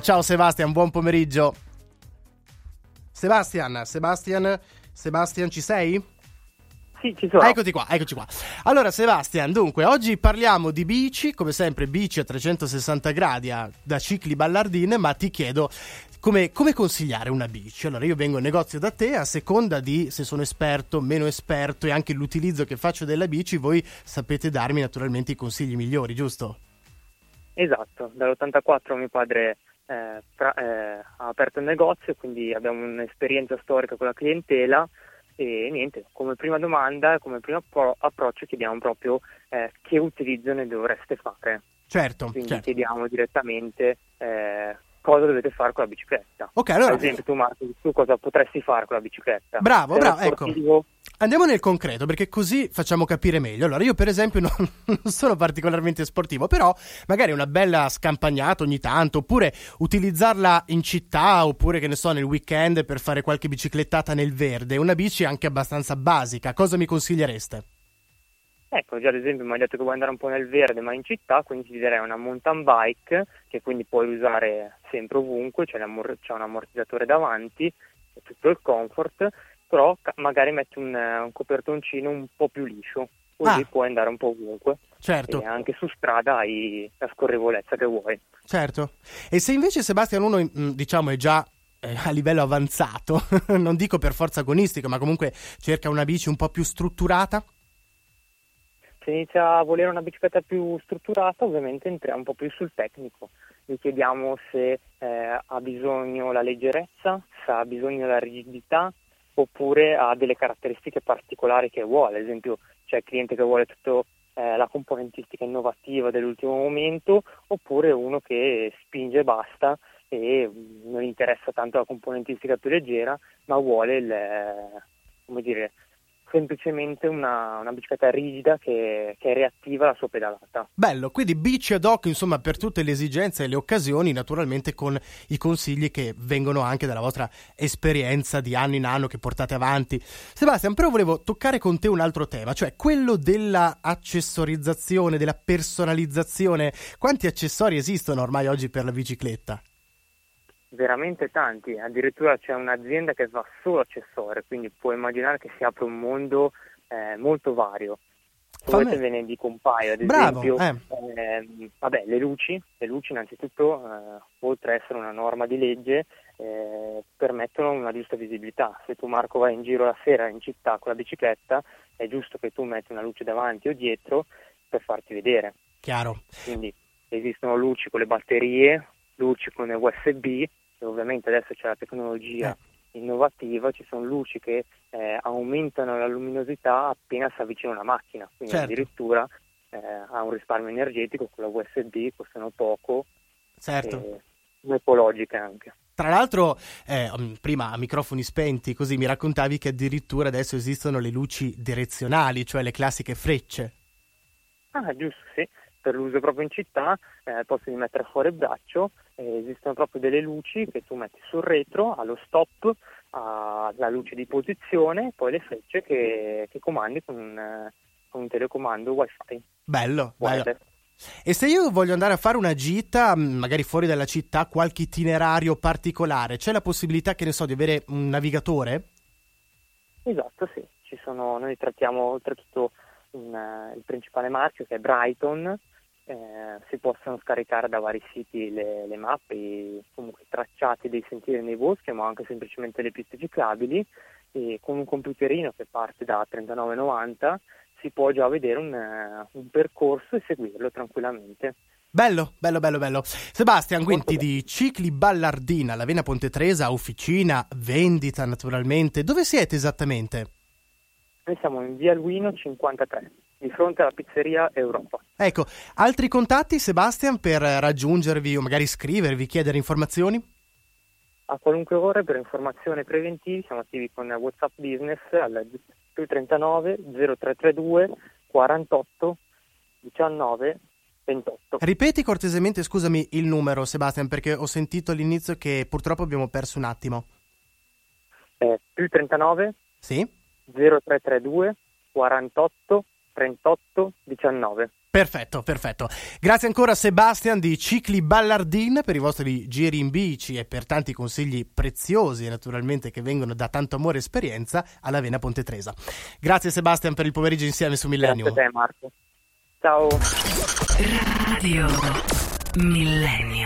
Ciao Sebastian, buon pomeriggio. Sebastian, Sebastian, Sebastian, ci sei? Sì, ci sono. Eccoti qua, eccoci qua. Allora, Sebastian, dunque, oggi parliamo di bici, come sempre bici a 360 gradi da cicli ballardine, ma ti chiedo come, come, consigliare una bici? Allora, io vengo in negozio da te a seconda di se sono esperto, meno esperto e anche l'utilizzo che faccio della bici, voi sapete darmi naturalmente i consigli migliori, giusto? Esatto, dall'84 mio padre eh, tra, eh, ha aperto il negozio, quindi abbiamo un'esperienza storica con la clientela e niente, come prima domanda, come primo appro- approccio chiediamo proprio eh, che utilizzo ne dovreste fare. Certo. Quindi certo. chiediamo direttamente eh, cosa dovete fare con la bicicletta. Ok, allora... Ad esempio tu Marco, tu cosa potresti fare con la bicicletta? Bravo, Sei bravo, ecco. Andiamo nel concreto perché così facciamo capire meglio. Allora, io per esempio non, non, sono particolarmente sportivo, però magari una bella scampagnata ogni tanto, oppure utilizzarla in città, oppure che ne so, nel weekend per fare qualche biciclettata nel verde. Una bici anche abbastanza basica. Cosa mi consigliereste? Ecco, già ad esempio mi hai detto che vuoi andare un po' nel verde ma in città, quindi ti direi una mountain bike che quindi puoi usare sempre ovunque, c'è, c'è un ammortizzatore davanti, tutto il comfort però magari metti un, un copertoncino un po' più liscio, così ah. puoi andare un po' ovunque. Certo. E anche su strada hai la scorrevolezza che vuoi. Certo. E se invece Sebastian uno mm, diciamo è già eh, a livello avanzato, non dico per forza agonistica, ma comunque cerca una bici un po' più strutturata? Se inizia a volere una bicicletta più strutturata, ovviamente entriamo un po' più sul tecnico. Gli chiediamo se eh, ha bisogno la leggerezza, se ha bisogno la rigidità, oppure ha delle caratteristiche particolari che vuole, ad esempio c'è il cliente che vuole tutta eh, la componentistica innovativa dell'ultimo momento, oppure uno che spinge e basta e non interessa tanto la componentistica più leggera, ma vuole il, come dire, semplicemente una, una bicicletta rigida che, che, è reattiva alla sua pedalata. Bello, quindi bici ad hoc insomma per tutte le esigenze e le occasioni, naturalmente con i consigli che vengono anche dalla vostra esperienza di anno in anno che portate avanti. Sebastian, però volevo toccare con te un altro tema, cioè quello della accessorizzazione, della personalizzazione. Quanti accessori esistono ormai oggi per la bicicletta? Veramente tanti, addirittura c'è un'azienda che fa solo accessori, quindi puoi immaginare che si apre un mondo eh, molto vario. Se ve ne dico un paio, ad Bravo, esempio, eh. eh, vabbè, le luci, le luci innanzitutto, eh, oltre ad essere una norma di legge, eh, permettono una giusta visibilità. Se tu Marco vai in giro la sera in città con la bicicletta, è giusto che tu metti una luce davanti o dietro per farti vedere. Chiaro. Quindi esistono luci con le batterie, luci con USB, e ovviamente adesso c'è la tecnologia eh. innovativa, ci sono luci che eh, aumentano la luminosità appena si avvicina una macchina, quindi certo. addirittura eh, ha un risparmio energetico con la USB, costano poco, certo. e ecologiche anche. Tra l'altro, eh, prima a microfoni spenti, così mi raccontavi che addirittura adesso esistono le luci direzionali, cioè le classiche frecce. Ah, giusto, sì per l'uso proprio in città, eh, di mettere fuori braccio, eh, esistono proprio delle luci che tu metti sul retro, allo stop, alla luce di posizione, poi le frecce che, che comandi con un, con un, telecomando wifi. Bello, bello. E se io voglio andare a fare una gita, magari fuori dalla città, qualche itinerario particolare, c'è la possibilità, che ne so, di avere un navigatore? Esatto, sì. Sono, noi trattiamo oltretutto un, il principale marchio che è Brighton, eh, si possono scaricare da vari siti le, le mappe, i, comunque i tracciati dei sentieri nei boschi, ma anche semplicemente le piste ciclabili e con un computerino che parte da 39,90 si può già vedere un, un percorso e seguirlo tranquillamente. Bello, bello, bello, bello. Sebastian, quindi di Cicli Ballardina, la Vena Ponte Tresa, officina, vendita naturalmente. Dove siete esattamente? Noi siamo in via Luino 53 di fronte alla pizzeria Europa. Ecco, altri contatti Sebastian per raggiungervi o magari scrivervi, chiedere informazioni? A qualunque ora per informazioni preventivi siamo attivi con WhatsApp Business al 39 0332 48 19 28. Ripeti cortesemente, scusami, il numero Sebastian perché ho sentito all'inizio che purtroppo abbiamo perso un attimo. Eh, più 39 Sì 0332 48 38 19. Perfetto, perfetto. Grazie ancora Sebastian di Cicli Ballardin per i vostri giri in bici e per tanti consigli preziosi naturalmente che vengono da tanto amore e esperienza alla Vena Ponte Tresa. Grazie Sebastian per il pomeriggio insieme su Millennium. Grazie a te Marco. Ciao. Radio Millennium.